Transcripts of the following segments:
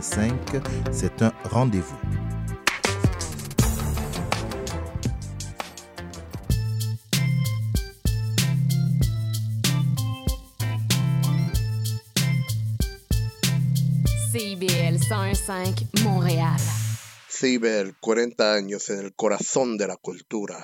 101.5. C'est un rendez-vous. CIBL 101.5 Montréal. CIBL, 40 años en el corazón de la cultura.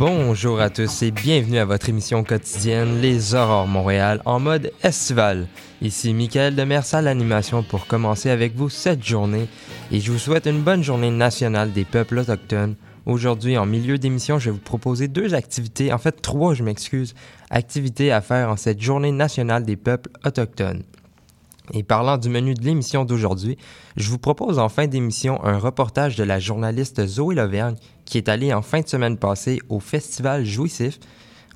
Bonjour à tous et bienvenue à votre émission quotidienne Les Aurores Montréal en mode estival. Ici Michael Demers à l'animation pour commencer avec vous cette journée et je vous souhaite une bonne journée nationale des peuples autochtones. Aujourd'hui, en milieu d'émission, je vais vous proposer deux activités, en fait trois, je m'excuse, activités à faire en cette journée nationale des peuples autochtones. Et parlant du menu de l'émission d'aujourd'hui, je vous propose en fin d'émission un reportage de la journaliste Zoé Lauvergne qui est allée en fin de semaine passée au Festival Jouissif.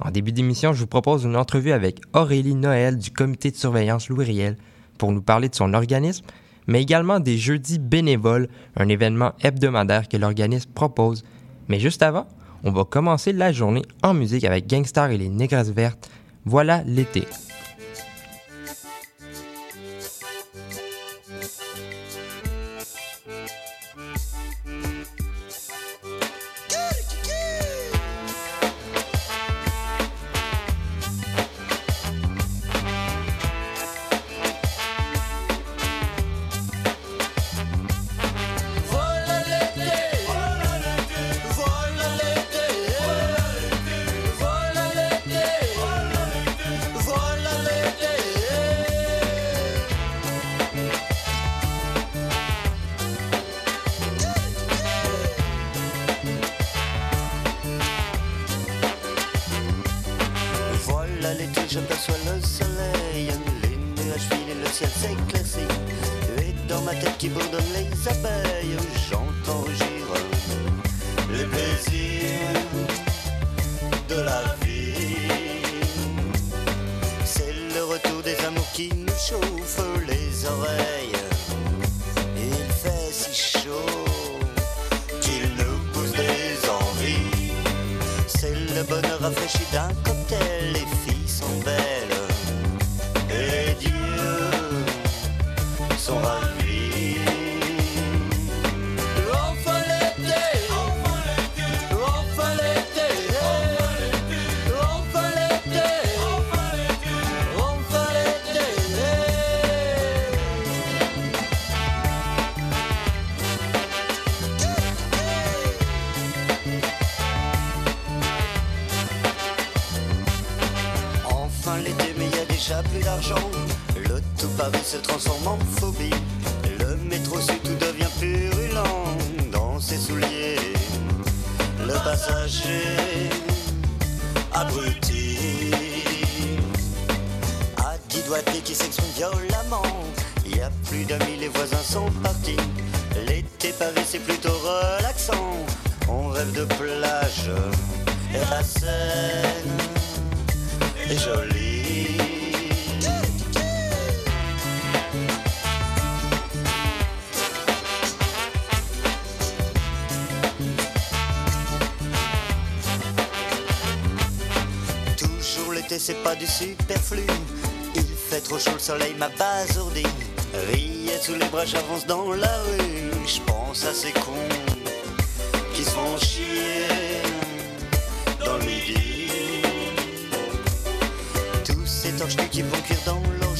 En début d'émission, je vous propose une entrevue avec Aurélie Noël du comité de surveillance Louis Riel pour nous parler de son organisme, mais également des jeudis bénévoles, un événement hebdomadaire que l'organisme propose. Mais juste avant, on va commencer la journée en musique avec Gangstar et les Négresses Vertes. Voilà l'été. Le tout Paris se transforme en phobie. Le métro sud tout devient purulent dans ses souliers. Le passager abruti à dix doigtés qui s'exprime violemment. Il y a plus d'amis, les voisins sont partis. L'été Paris c'est plutôt relaxant. On rêve de plage et la Seine est jolie. C'est pas du superflu. Il fait trop chaud, le soleil m'a basourdi. Rillettes sous les bras, j'avance dans la rue. Je pense à ces cons qui se font chier dans le midi. Tous ces torches qui vont cuire dans leur.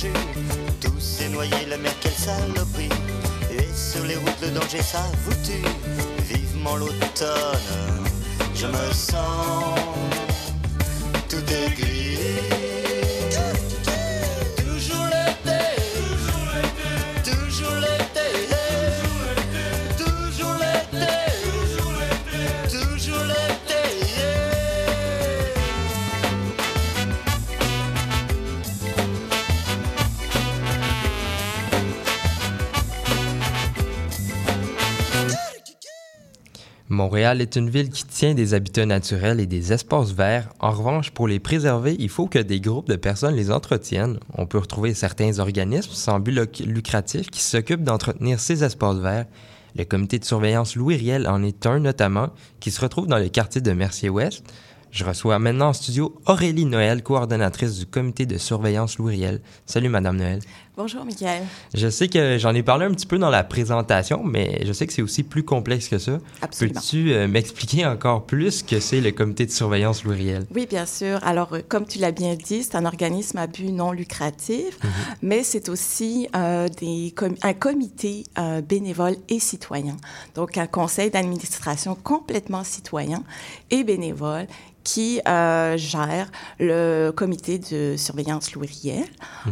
Tous ces noyés, la mer, quelle saloperie. Et sur les routes, le danger, ça vous tue. Vivement l'automne, je me sens tout Montréal est une ville qui tient des habitats naturels et des espaces verts. En revanche, pour les préserver, il faut que des groupes de personnes les entretiennent. On peut retrouver certains organismes sans but luc- lucratif qui s'occupent d'entretenir ces espaces verts. Le comité de surveillance Louis Riel en est un notamment, qui se retrouve dans le quartier de Mercier-Ouest. Je reçois maintenant en studio Aurélie Noël, coordonnatrice du comité de surveillance Louis Riel. Salut, Madame Noël. Bonjour, Michael. Je sais que j'en ai parlé un petit peu dans la présentation, mais je sais que c'est aussi plus complexe que ça. Absolument. Peux-tu euh, m'expliquer encore plus ce que c'est le comité de surveillance Louis Riel? Oui, bien sûr. Alors, euh, comme tu l'as bien dit, c'est un organisme à but non lucratif, Mhm. mais c'est aussi euh, des com- un comité bénévole et citoyen. Donc, un conseil d'administration complètement citoyen et bénévole qui euh, gère le comité de surveillance Louis Riel.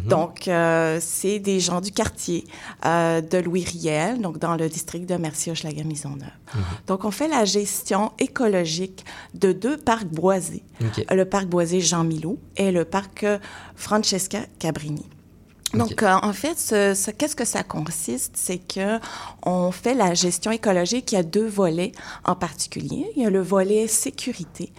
Donc, euh, c'est des gens du quartier euh, de Louis Riel, donc dans le district de Mercier-Hochelaga-Maisonneuve. Donc, on fait la gestion écologique de deux parcs boisés. OK. Le parc boisé Jean Milot et le parc euh, Francesca Cabrini. Donc, euh, en fait, ce, ce- qu'est-ce que ça consiste? C'est que on fait la gestion écologique. Il y a deux volets en particulier. Il y a le volet sécurité.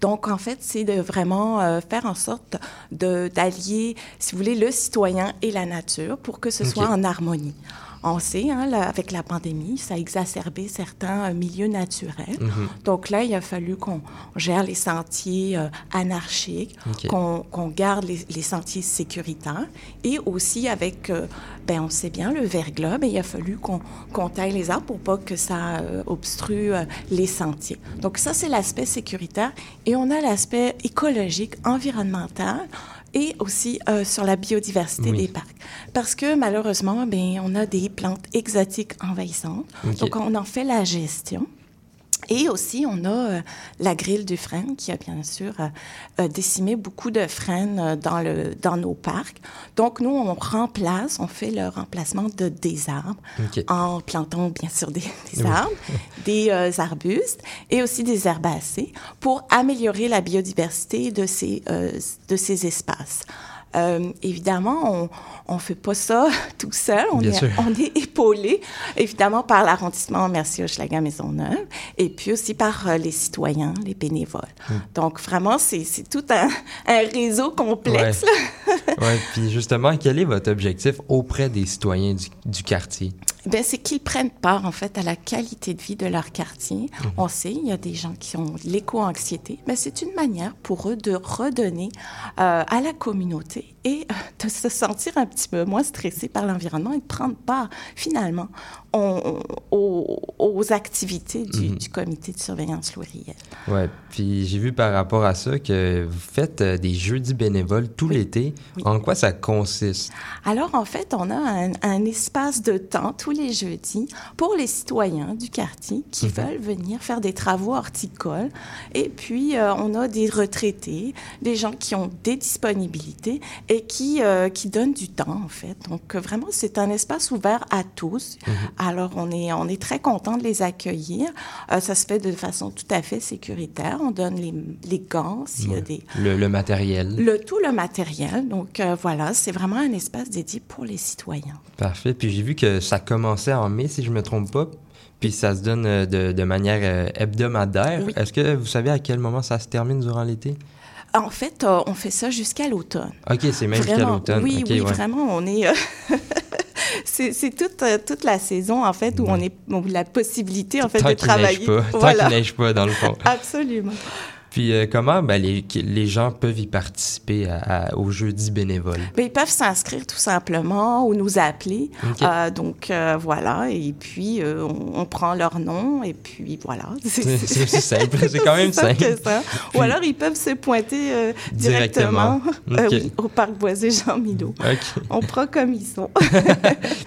Donc, en fait, c'est de vraiment euh, faire en sorte de- d'allier, si vous voulez, le citoyen et la nature pour que ce soit en harmonie. On sait, hein, là, avec la pandémie, ça a exacerbé certains euh, milieux naturels. Mhm. Donc là, il a fallu qu'on gère les sentiers euh, anarchiques, qu'on garde les, les sentiers sécuritaires et aussi avec, euh, ben on sait bien, le verglas, ben, il a fallu qu'on taille les arbres pour pas que ça obstrue les sentiers. Donc ça, c'est l'aspect sécuritaire et on a l'aspect écologique, environnemental et aussi euh, sur la biodiversité Oui. des parcs. Parce que malheureusement, ben, on a des plantes exotiques envahissantes. Donc on en fait la gestion. Et aussi, on a euh, la grille du frêne qui a bien sûr euh, euh, décimé beaucoup de frênes dans, le, dans nos parcs. Donc, nous, on remplace, on fait le remplacement de, des arbres en plantant bien sûr des, des Oui. arbres, des euh, arbustes et aussi des herbacées pour améliorer la biodiversité de ces, de ces espaces. Euh, évidemment, on ne fait pas ça tout seul. On, Bien est, sûr. on est épaulé, évidemment, par l'arrondissement Mercier-Hochelaga-Maisonneuve et puis aussi par euh, les citoyens, les bénévoles. Hmm. Donc, vraiment, c'est tout un, un réseau complexe. là. Ouais, puis justement, quel est votre objectif auprès des citoyens du, du quartier? Ben, c'est qu'ils prennent part, en fait, à la qualité de vie de leur quartier. On sait, il y a des gens qui ont l'éco-anxiété, mais c'est une manière pour eux de redonner euh, à la communauté et euh, de se sentir un petit peu moins stressé par l'environnement et de prendre part, finalement, on- aux, aux activités du, du comité de surveillance loirielle. Ouais, puis j'ai vu par rapport à ça que vous faites euh, des jeudis bénévoles tout l'été. Oui. En quoi ça consiste? Alors, en fait, on a un, un espace de temps tous les jeudis pour les citoyens du quartier qui veulent venir faire des travaux horticoles. Et puis, euh, on a des retraités, des gens qui ont des disponibilités et qui, euh, qui donnent du temps, en fait. Donc, euh, vraiment, c'est un espace ouvert à tous. Alors, on est, on est très content de les accueillir. Euh, ça se fait de façon tout à fait sécuritaire. On donne les, les gants s'il y a des, Le, le matériel. le tout le matériel. Donc voilà, c'est vraiment un espace dédié pour les citoyens. Parfait. Puis j'ai vu que ça commençait en mai, si je me trompe pas. Puis ça se donne euh, de, de manière euh, hebdomadaire. Oui. Est-ce que vous savez à quel moment ça se termine durant l'été? En fait, euh, on fait ça jusqu'à l'automne. OK, c'est même jusqu'à l'automne. Oui, oui, ouais. vraiment, on est. euh, c'est c'est toute, toute la saison, en fait, où on est où la possibilité, en fait, Tant de travailler. neige pas. Tant Voilà. qu'il neige pas, dans le fond. Absolument. Puis euh, comment ben, les, les gens peuvent y participer à, à- aux jeudis bénévoles? Ben, ils peuvent s'inscrire tout simplement ou nous appeler. Euh, donc euh, voilà, et puis on, on prend leur nom et puis voilà. C'est aussi simple. C'est quand même simple simple. que ça. Puis- Ou alors ils peuvent se pointer Directement. directement, OK. oui, au parc Boisé Jean Milot. OK. On prend comme ils sont.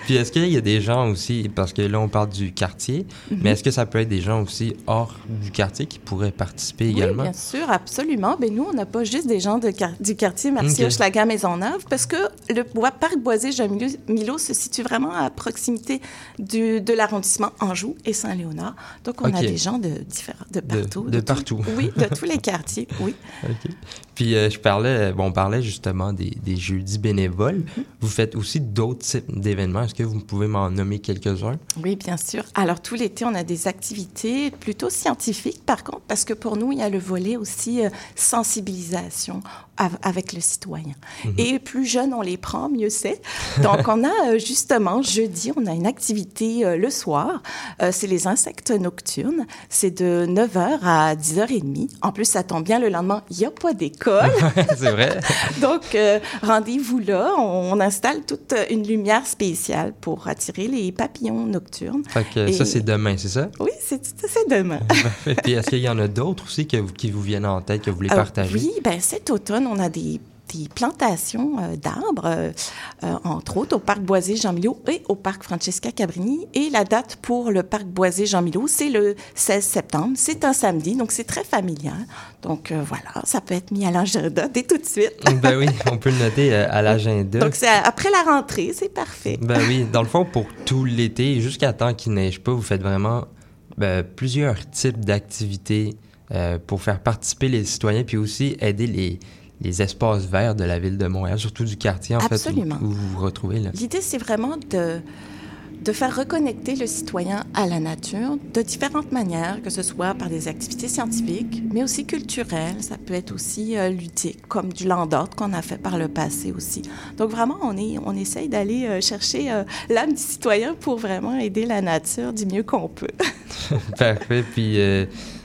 Puis est-ce qu'il y a des gens aussi, parce que là on parle du quartier, Mhm. mais est-ce que ça peut être des gens aussi hors du quartier qui pourraient participer Oui, également? bien sûr, absolument. Ben, nous, on n'a pas juste des gens de du quartier merci Ok. Hochelaga Maisonneuve, parce que le bois- parc Boisé Jean Milot, Milot se situe vraiment à proximité du, de l'arrondissement Anjou et Saint-Léonard. Donc, on a des gens de différents, de partout. de partout. Oui, de tous les quartiers, oui. Puis euh, je parlais, bon, on parlait justement des, des jeudis bénévoles. Vous faites aussi d'autres types d'événements. Est-ce que vous pouvez m'en nommer quelques-uns? Oui, bien sûr. Alors, tout l'été, on a des activités plutôt scientifiques, par contre, parce que pour nous, il y a le volet aussi euh, sensibilisation av- avec le citoyen. Mhm. Et plus jeune on les prend, mieux c'est. Donc, on a euh, justement jeudi, on a une activité euh, le soir. Euh, c'est les insectes nocturnes. C'est de 9h à 10h30. En plus, ça tombe bien le lendemain, il n'y a pas d'école. C'est vrai. Donc, euh, rendez-vous là. On, on installe toute une lumière spéciale pour attirer les papillons nocturnes. Fait que Et- ça, c'est demain, c'est ça? Oui, c'est demain. Puis est-ce qu'il y en a d'autres aussi que, vous- qui vous viennent en tête, que vous voulez Euh, partager? oui, ben cet automne, on a des, des plantations euh, d'arbres, euh, euh, entre autres au parc Boisé Jean Milot et au parc Francesca Cabrini. Et la date pour le parc Boisé Jean Milot, c'est le 16 septembre. C'est un samedi, donc c'est très familial. Donc voilà, ça peut être mis à l'agenda dès tout de suite. Ben oui, on peut le noter à l'agenda. Donc c'est après la rentrée, c'est parfait. Ben oui, dans le fond, pour tout l'été, jusqu'à temps qu'il neige pas, vous faites vraiment ben, plusieurs types d'activités euh, pour faire participer les citoyens, puis aussi aider les, les espaces verts de la ville de Montréal, surtout du quartier, en Absolument. fait, où, où vous vous retrouvez. L'idée, c'est vraiment de, de faire reconnecter le citoyen à la nature de différentes manières, que ce soit par des activités scientifiques, mais aussi culturelles. Ça peut être aussi euh, ludique, comme du land art qu'on a fait par le passé aussi. Donc vraiment, on, est, on essaye d'aller euh, chercher euh, l'âme du citoyen pour vraiment aider la nature du mieux qu'on peut. Parfait. Puis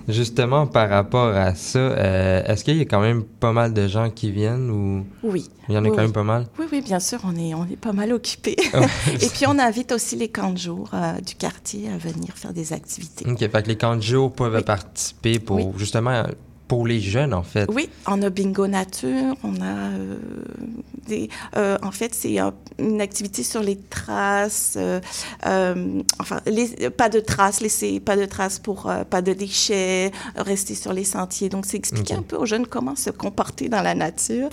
justement, par rapport à ça, euh, est-ce qu'il y a quand même pas mal de gens qui viennent ou Oui. il y en a Oui, quand même pas mal? Oui, oui, bien sûr, on est, on est pas mal occupés. Et puis, on invite aussi les camps de jour euh, du quartier à venir faire des activités. OK, fait que les camps de jour peuvent Oui. participer pour Oui. justement pour les jeunes, en fait. Oui, on a bingo nature, on a euh, des. euh, en fait, c'est un- une activité sur les traces. euh, euh, enfin, les, pas de traces, laisser pas de traces pour euh, pas de déchets, rester sur les sentiers. Donc, c'est expliquer un peu aux jeunes comment se comporter dans la nature.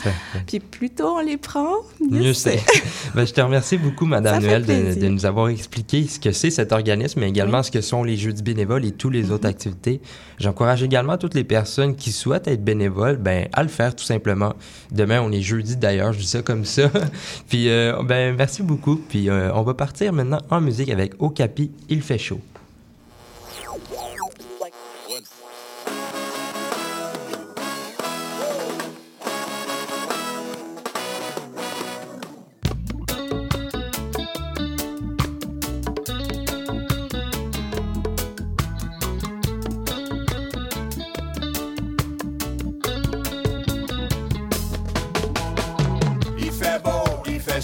Puis plus tôt on les prend, mieux, Mieux c'est. Ben, je te remercie beaucoup, Madame Noël, de, nous avoir expliqué ce que c'est cet organisme, mais également ce que sont les jeudis bénévoles et toutes les Mm-hmm. autres activités. J'encourage également toutes les personnes qui souhaitent être bénévoles, ben, à le faire tout simplement. Demain, on est jeudi d'ailleurs, je dis ça comme ça. puis, euh, ben, merci beaucoup. Puis, euh, on va partir maintenant en musique avec Okapi, Il fait chaud.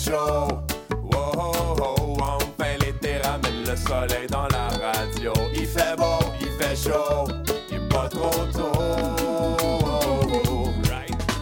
Chaud. Wow, oh, oh, enfin l'été ramène le soleil dans la radio. Il fait beau, il fait chaud, il est pas trop tôt.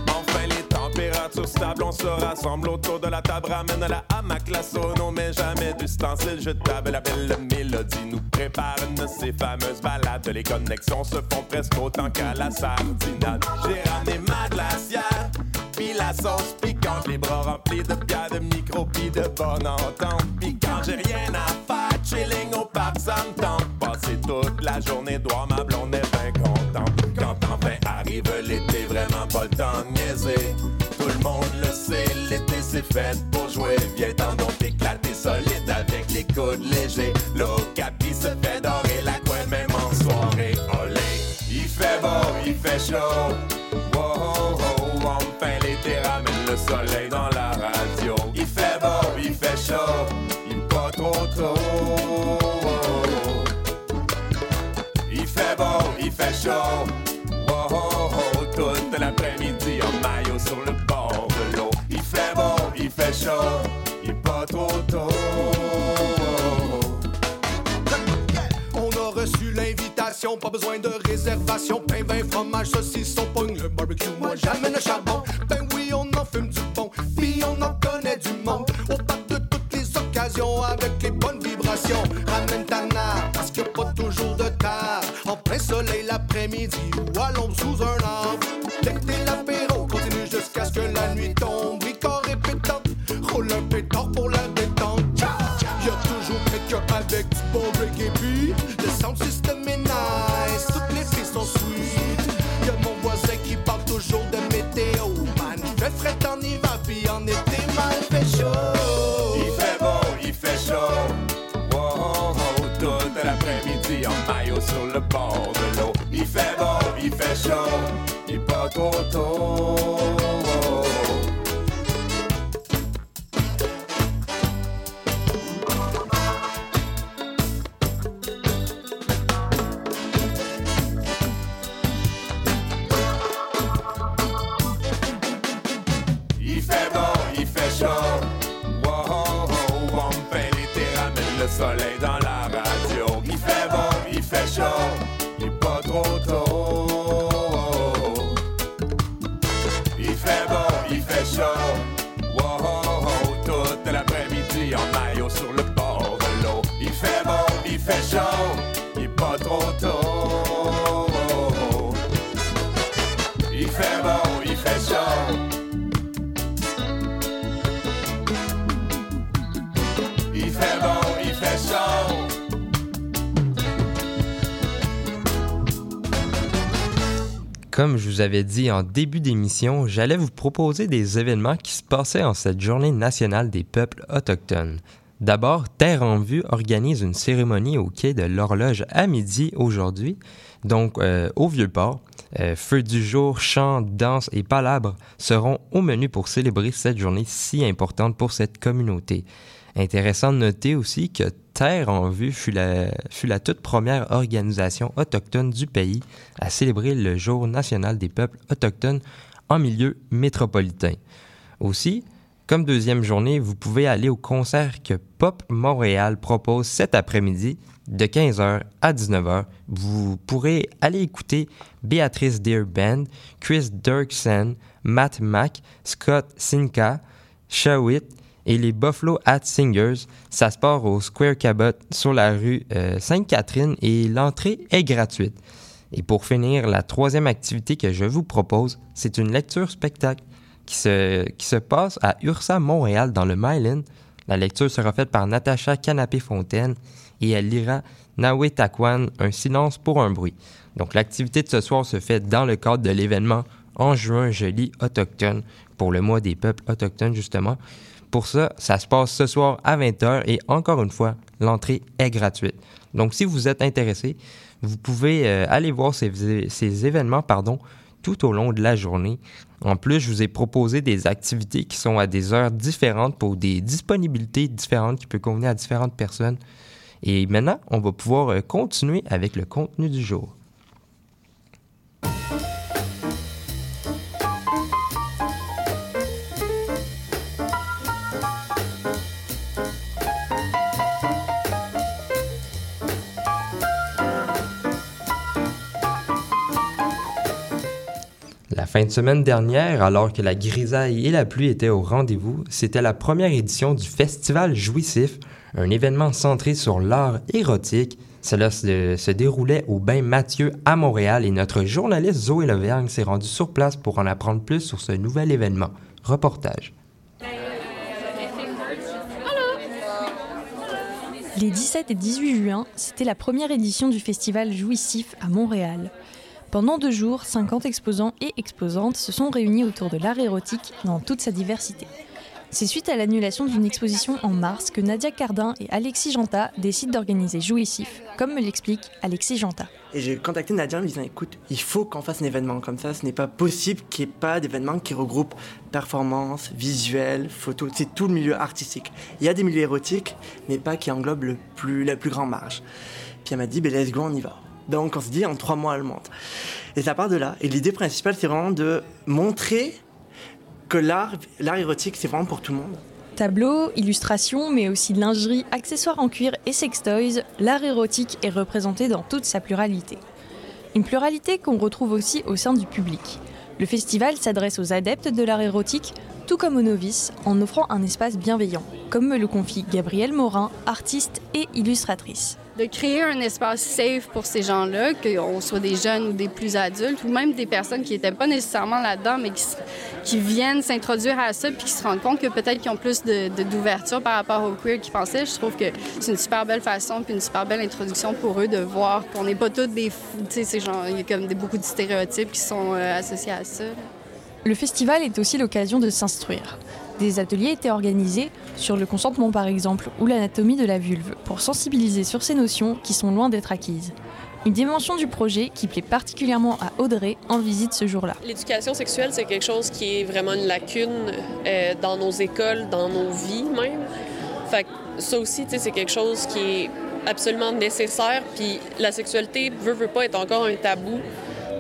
Enfin les températures stables, on se rassemble autour de la table, ramène la hamac, la sono, mais jamais d'ustensiles. Je t'avais la belle mélodie, nous prépare ces fameuses balades. Les connexions se font presque autant qu'à la sardinade. J'ai ramené ma glacière. Puis la sauce piquante, les bras de bière, de micro, puis de bonne entente. Puis quand j'ai rien à faire, chilling au parc, ça me tente. Passer toute la journée dehors, ma blonde est bien contente. Quand enfin arrive l'été, vraiment pas le temps de niaiser. Tout le monde le sait, l'été c'est fait pour jouer. Viens t'en donc éclater solide avec les coudes légers. L'ocapi se fait dorer la couenne même en soirée. Olé, il fait beau, il fait chaud. Wow, oh, oh, enfin l'été ramène le soleil dans pas besoin de réservation. Pain, vin, fromage, saucisson, pogne le barbecue. Moi, j'amène le charbon. Ben oui, on en fume du bon. Puis on en connaît du monde. On parle de toutes les occasions avec les bonnes vibrations. Ramène ta nappe, parce qu'il n'y pas toujours de tard. En plein soleil l'après-midi ou à l'ombre sous un arbre. L'été, l'apéro continue jusqu'à ce que la nuit tombe. Ricard et pétante, roule un pétard pour la le bord de l'eau. Il fait beau, il fait chaud. pas trop tôt. Wow, toute l'après-midi en maillot sur le bord de l'eau. Il fait bon, il fait chaud. Il est pas trop tôt. Il fait bon, il fait chaud. Comme je vous avais dit en début d'émission, j'allais vous proposer des événements qui se passaient en cette journée nationale des peuples autochtones. D'abord, Terre en Vue organise une cérémonie au quai de l'horloge à midi aujourd'hui, donc euh, au Vieux-Port. Euh, feu du jour, chants, danses et palabres seront au menu pour célébrer cette journée si importante pour cette communauté. Intéressant de noter aussi que Terre en Vue fut la, fut la toute première organisation autochtone du pays à célébrer le Jour national des peuples autochtones en milieu métropolitain. Aussi, comme deuxième journée, vous pouvez aller au concert que Pop Montréal propose cet après-midi de 15h à 19h. Vous pourrez aller écouter Béatrice Deer Band, Chris Dirksen, Matt Mack, Scott Sinka, Shawit et les Buffalo Hat Singers. Ça se part au Square Cabot sur la rue euh, Sainte-Catherine et l'entrée est gratuite. Et pour finir, la troisième activité que je vous propose, c'est une lecture spectacle qui se, qui se passe à Ursa Montréal dans le Myland. La lecture sera faite par Natacha Canapé-Fontaine et elle lira Nawetakwan, un silence pour un bruit. Donc l'activité de ce soir se fait dans le cadre de l'événement En juin, je lis autochtone pour le mois des peuples autochtones justement. Pour ça, ça se passe ce soir à 20h et encore une fois, l'entrée est gratuite. Donc si vous êtes intéressé, vous pouvez euh, aller voir ces, événements pardon, tout au long de la journée. En plus, je vous ai proposé des activités qui sont à des heures différentes pour des disponibilités différentes qui peuvent convenir à différentes personnes. Et maintenant, on va pouvoir euh, continuer avec le contenu du jour. Fin de semaine dernière, alors que la grisaille et la pluie étaient au rendez-vous, c'était la première édition du Festival Jouissif, un événement centré sur l'art érotique. Cela se, déroulait au Bain Mathieu à Montréal et notre journaliste Zoé Levergne s'est rendue sur place pour en apprendre plus sur ce nouvel événement. Reportage. Les 17 et 18 juin, c'était la première édition du festival Jouissif à Montréal. Pendant deux jours, 50 exposants et exposantes se sont réunis autour de l'art érotique dans toute sa diversité. C'est suite à l'annulation d'une exposition en mars que Nadia Cardin et Alexis Janta décident d'organiser Jouissif, comme me l'explique Alexis Janta. Et j'ai contacté Nadia en lui disant écoute, il faut qu'on fasse un événement comme ça. Ce n'est pas possible qu'il n'y ait pas d'événement qui regroupe performance, visuel, photo. C'est tout le milieu artistique. Il y a des milieux érotiques, mais pas qui englobent le plus, la plus grande marge. Puis elle m'a dit ben, let's go, on y va. Donc on se dit en trois mois elle monte. Et ça part de là. Et l'idée principale, c'est vraiment de montrer que l'art, l'art érotique, c'est vraiment pour tout le monde. Tableaux, illustrations, mais aussi lingerie, accessoires en cuir et sextoys, l'art érotique est représenté dans toute sa pluralité. Une pluralité qu'on retrouve aussi au sein du public. Le festival s'adresse aux adeptes de l'art érotique, tout comme aux novices, en offrant un espace bienveillant, comme me le confie Gabrielle Morin, artiste et illustratrice. De créer un espace safe pour ces gens-là, qu'on soit des jeunes ou des plus adultes, ou même des personnes qui n'étaient pas nécessairement là-dedans, mais qui, viennent s'introduire à ça, puis qui se rendent compte que peut-être qu'ils ont plus de- de- d'ouverture par rapport au queer qu'ils pensaient. Je trouve que c'est une super belle façon, puis une super belle introduction pour eux de voir qu'on n'est pas tous des fous. Tu sais, c'est genre, il y a comme des, beaucoup de stéréotypes qui sont euh, associés à ça. Le festival est aussi l'occasion de s'instruire. Des ateliers étaient organisés sur le consentement par exemple ou l'anatomie de la vulve pour sensibiliser sur ces notions qui sont loin d'être acquises. Une dimension du projet qui plaît particulièrement à Audrey en visite ce jour-là. L'éducation sexuelle, c'est quelque chose qui est vraiment une lacune euh, dans nos écoles, dans nos vies même. Fait ça aussi, c'est quelque chose qui est absolument nécessaire. Puis la sexualité, veut, veut pas, être encore un tabou.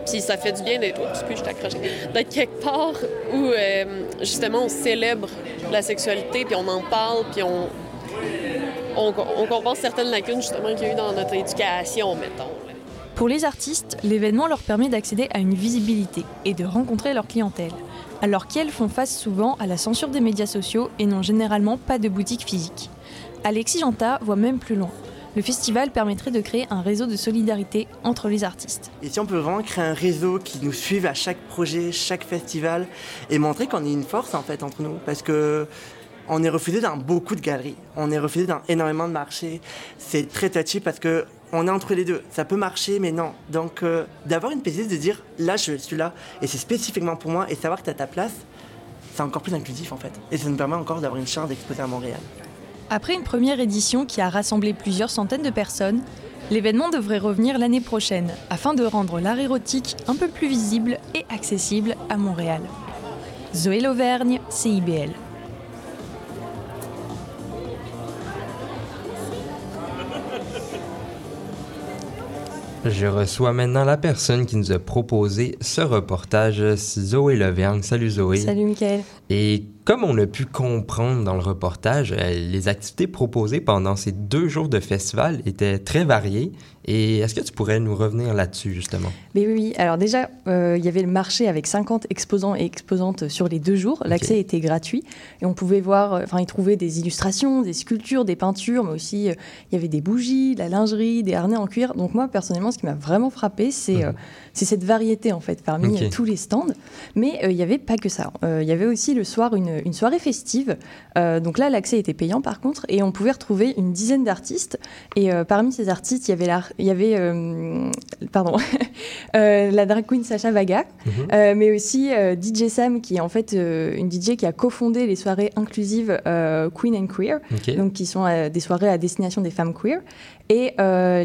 Puis ça fait du bien d'être, je d'être quelque part où euh, justement on célèbre la sexualité, puis on en parle, puis on, on, on compense certaines lacunes justement qu'il y a eu dans notre éducation, mettons. Pour les artistes, l'événement leur permet d'accéder à une visibilité et de rencontrer leur clientèle, alors qu'elles font face souvent à la censure des médias sociaux et n'ont généralement pas de boutique physique. Alexis Janta voit même plus loin. Le festival permettrait de créer un réseau de solidarité entre les artistes. Et si on peut vraiment créer un réseau qui nous suive à chaque projet, chaque festival, et montrer qu'on est une force en fait entre nous, parce que on est refusé dans beaucoup de galeries, on est refusé dans énormément de marchés. C'est très touchy parce que on est entre les deux. Ça peut marcher, mais non. Donc, euh, d'avoir une PCS, de dire là, je suis là, et c'est spécifiquement pour moi, et savoir que tu as ta place, c'est encore plus inclusif en fait. Et ça nous permet encore d'avoir une chance d'exposer à Montréal. Après une première édition qui a rassemblé plusieurs centaines de personnes, l'événement devrait revenir l'année prochaine afin de rendre l'art érotique un peu plus visible et accessible à Montréal. Zoé Lauvergne, CIBL. Je reçois maintenant la personne qui nous a proposé ce reportage, Zoé Levergne. Salut Zoé. Salut Michael. Et comme on a pu comprendre dans le reportage, euh, les activités proposées pendant ces deux jours de festival étaient très variées. Et est-ce que tu pourrais nous revenir là-dessus, justement? Mais oui, oui. Alors déjà, euh, il y avait le marché avec 50 exposants et exposantes sur les deux jours. L'accès était gratuit. Et on pouvait voir, euh, enfin, y trouver des illustrations, des sculptures, des peintures, mais aussi, il y avait des bougies, de la lingerie, des harnais en cuir. Donc moi, personnellement, ce qui m'a vraiment frappé, c'est mhm. cette variété, en fait, parmi tous les stands. Mais il n'y avait pas que ça. Il y avait aussi le soir une, une soirée festive. Euh, donc là, l'accès était payant par contre, et on pouvait retrouver une dizaine d'artistes. Et euh, parmi ces artistes, il y avait, il y avait euh, pardon, la drag queen Sacha Vaga, mhm. mais aussi DJ Sam, qui est en fait une DJ qui a cofondé les soirées inclusives Queen and Queer, donc qui sont des soirées à destination des femmes queer. Et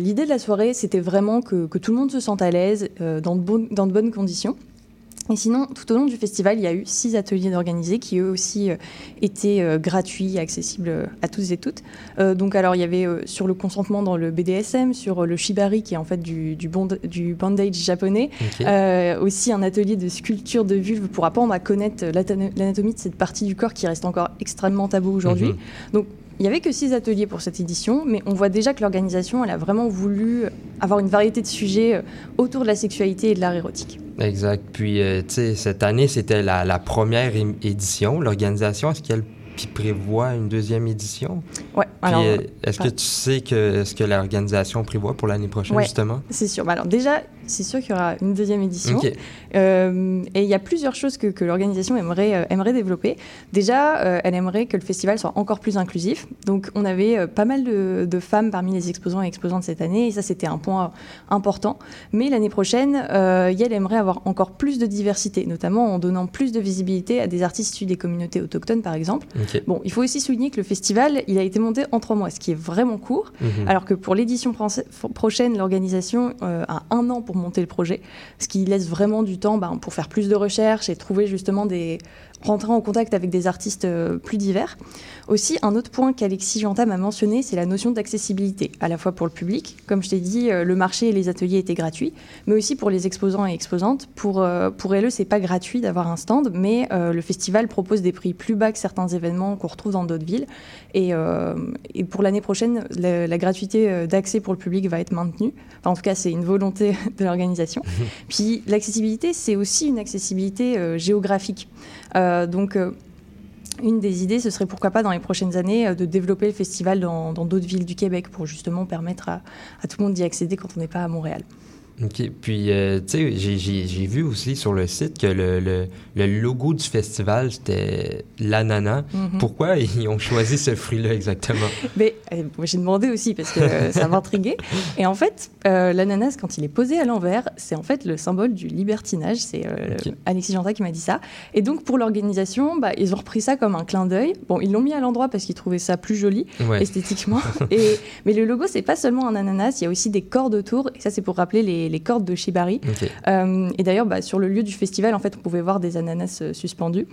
l'idée de la soirée, c'était vraiment que, que, tout le monde se sente à l'aise, dans, dans de bonnes conditions. Et sinon, tout au long du festival, il y a eu six ateliers organisés qui eux aussi euh, étaient euh, gratuits et accessibles euh, à tous et toutes. donc alors, il y avait sur le consentement dans le BDSM, sur le shibari qui est en fait du, du, du bandage japonais, aussi un atelier de sculpture de vulve pour apprendre à connaître l'anatomie de cette partie du corps qui reste encore extrêmement tabou aujourd'hui. Mhm. Donc il n'y avait que six ateliers pour cette édition, mais on voit déjà que l'organisation, a vraiment voulu avoir une variété de sujets autour de la sexualité et de l'art érotique. Exact. Puis, euh, cette année, c'était la, la, première édition. L'organisation, est-ce qu'elle prévoit une deuxième édition? Oui. Euh, est-ce que tu sais que, ce que l'organisation prévoit pour l'année prochaine, justement? C'est sûr. Bah, alors, déjà, c'est sûr qu'il y aura une deuxième édition. Euh, et il y a plusieurs choses que, que l'organisation aimerait, euh, aimerait développer. Déjà, euh, elle aimerait que le festival soit encore plus inclusif. Donc, on avait pas mal de, de, femmes parmi les exposants et exposantes cette année, et ça, c'était un point important. Mais l'année prochaine, elle aimerait avoir encore plus de diversité, notamment en donnant plus de visibilité à des artistes issus des communautés autochtones, par exemple. Bon, il faut aussi souligner que le festival, il a été monté en trois mois, ce qui est vraiment court, mhm. alors que pour l'édition prochaine, l'organisation a un an pour monter le projet, ce qui laisse vraiment du temps ben, pour faire plus de recherches et trouver justement des, rentrer en contact avec des artistes euh, plus divers. Aussi, un autre point qu'Alexis Janta m'a mentionné, c'est la notion d'accessibilité, à la fois pour le public, comme je t'ai dit, euh, le marché et les ateliers étaient gratuits, mais aussi pour les exposants et exposantes. Pour, euh, pour LE, c'est pas gratuit d'avoir un stand, mais le festival propose des prix plus bas que certains événements qu'on retrouve dans d'autres villes. Et, et pour l'année prochaine, la, gratuité d'accès pour le public va être maintenue. en tout cas, c'est une volonté de l'organisation. Puis l'accessibilité, c'est aussi une accessibilité géographique. Euh, donc, euh, une des idées, ce serait pourquoi pas dans les prochaines années euh, de développer le festival dans d'autres villes du Québec pour justement permettre à, tout le monde d'y accéder quand on n'est pas à Montréal. OK. Puis, euh, tu sais, j'ai- vu aussi sur le site que le, le- le logo du festival, c'était l'ananas. Mhm. Pourquoi ils ont choisi ce fruit-là exactement? Mais euh, j'ai demandé aussi parce que euh, ça m'intriguait. Et en fait, l'ananas, quand il est posé à l'envers, c'est en fait le symbole du libertinage. C'est euh, Ok. Alexis qui m'a dit ça. Et donc, pour l'organisation, bah, ils ont repris ça comme un clin d'œil. Bon, ils l'ont mis à l'endroit parce qu'ils trouvaient ça plus joli Ouais. esthétiquement. Et, mais le logo, c'est pas seulement un ananas, il y a aussi des cordes autour. Et ça, c'est pour rappeler les, les cordes de Shibari. Euh, et d'ailleurs, bah, sur le lieu du festival, en fait, on pouvait voir des ananas euh, suspendus.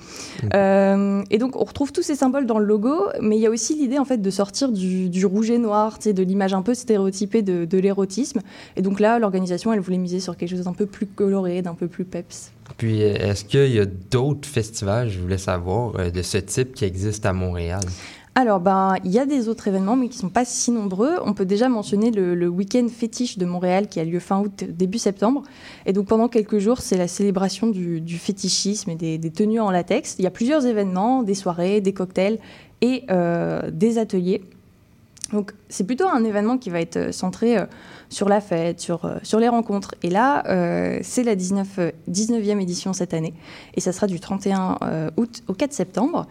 Euh, et donc, on retrouve tous ces symboles dans le logo, mais il y a aussi l'idée, en fait, de sortir du, du rouge et noir, de l'image un peu stéréotypée de, de l'érotisme. Et donc là, l'organisation, elle voulait miser sur quelque chose d'un peu plus coloré, d'un peu plus peps. Puis, euh, est-ce qu'il y a d'autres festivals, je voulais savoir, de ce type qui existent à Montréal? Alors, ben, il y a des autres événements, mais qui ne sont pas si nombreux. On peut déjà mentionner le, week-end fétiche de Montréal qui a lieu fin août, début septembre. Et donc, pendant quelques jours, c'est la célébration du, fétichisme et des, des tenues en latex. Il y a plusieurs événements, des soirées, des cocktails et euh, des ateliers. Donc, c'est plutôt un événement qui va être euh, centré euh, sur la fête, sur, euh, sur les rencontres. Et là, euh, c'est la 19, euh, 19e édition cette année. Et ça sera du 31 euh, août au 4 septembre.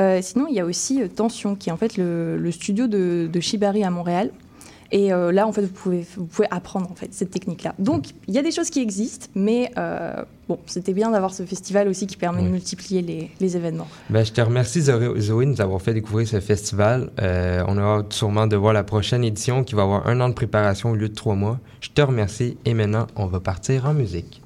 Euh, sinon, il y a aussi euh, Tension, qui est en fait le, le studio de, de Shibari à Montréal. Et euh, là, en fait, vous pouvez, vous pouvez apprendre en fait cette technique-là. Donc, il y a des choses qui existent, mais euh, bon, c'était bien d'avoir ce festival aussi qui permet de multiplier les, les événements. Ben, je te remercie, Zoé, Zoé, de nous avoir fait découvrir ce festival. Euh, on aura sûrement de voir la prochaine édition qui va avoir un an de préparation au lieu de trois mois. Je te remercie et maintenant, on va partir en musique.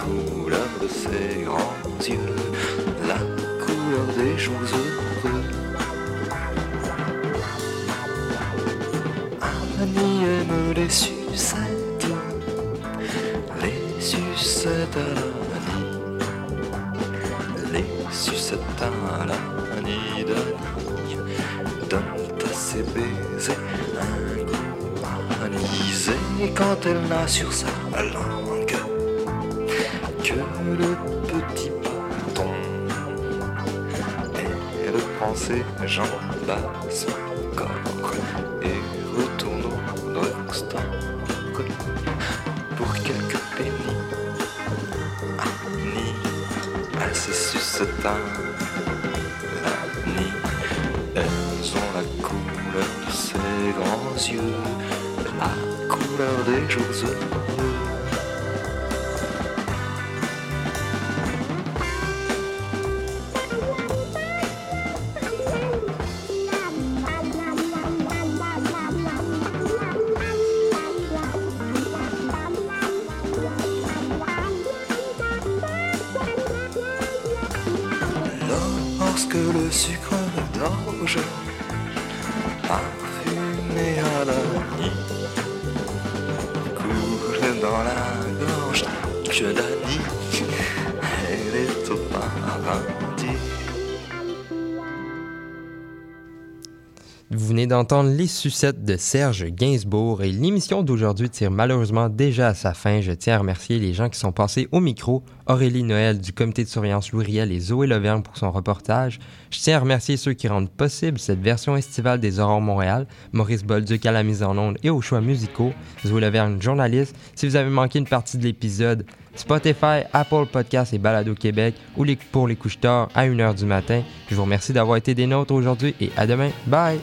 Couleur de ses grands yeux La couleur des jours heureux Annie aime les sucettes Les sucettes à l'année les sucettes à la nid donnent à ses baisers un goût anisé quand elle n'a sur sa langue ses jambes à son corps et retourne au drugstore pour quelques pennies. Annie Assise sur ce teint, l'Annie, elles ont la couleur de ses grands yeux, la couleur des jours heureux. Les Sucettes de Serge Gainsbourg et l'émission d'aujourd'hui tire malheureusement déjà à sa fin. Je tiens à remercier les gens qui sont passés au micro, Aurélie Noël du comité de surveillance Louis Riel et Zoé Levergne pour son reportage. Je tiens à remercier ceux qui rendent possible cette version estivale des Aurores Montréal, Maurice Bolduc à la mise en onde et aux choix musicaux, Zoé Levergne, journaliste. Si vous avez manqué une partie de l'épisode, Spotify, Apple Podcasts et Balado Québec ou pour les couches tard à 1h du matin. Je vous remercie d'avoir été des nôtres aujourd'hui et à demain. Bye!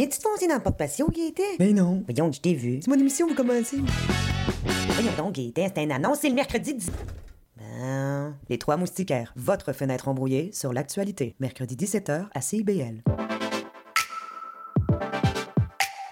Viens-tu te foncer dans le porte-patio, Gaëtan? Mais non. Voyons, je t'ai vu. C'est mon émission, vous commencez. Voyons donc, Gaëtan, c'est une annonce, c'est le mercredi 10... Ben... Les Trois Moustiquaires, votre fenêtre embrouillée sur l'actualité. Mercredi 17h à CIBL.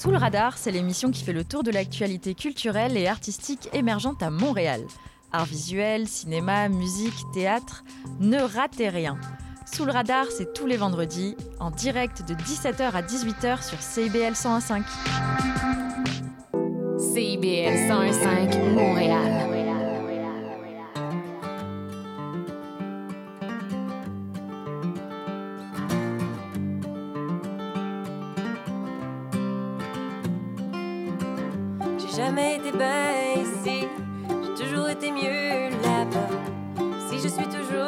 Sous le radar, c'est l'émission qui fait le tour de l'actualité culturelle et artistique émergente à Montréal. Art visuel, cinéma, musique, théâtre, ne ratez rien. Sous le radar, c'est tous les vendredis, en direct de 17h à 18h sur CIBL 101.5. CIBL 101.5 Montréal. Bien ici, j'ai toujours été mieux là-bas. Si je suis toujours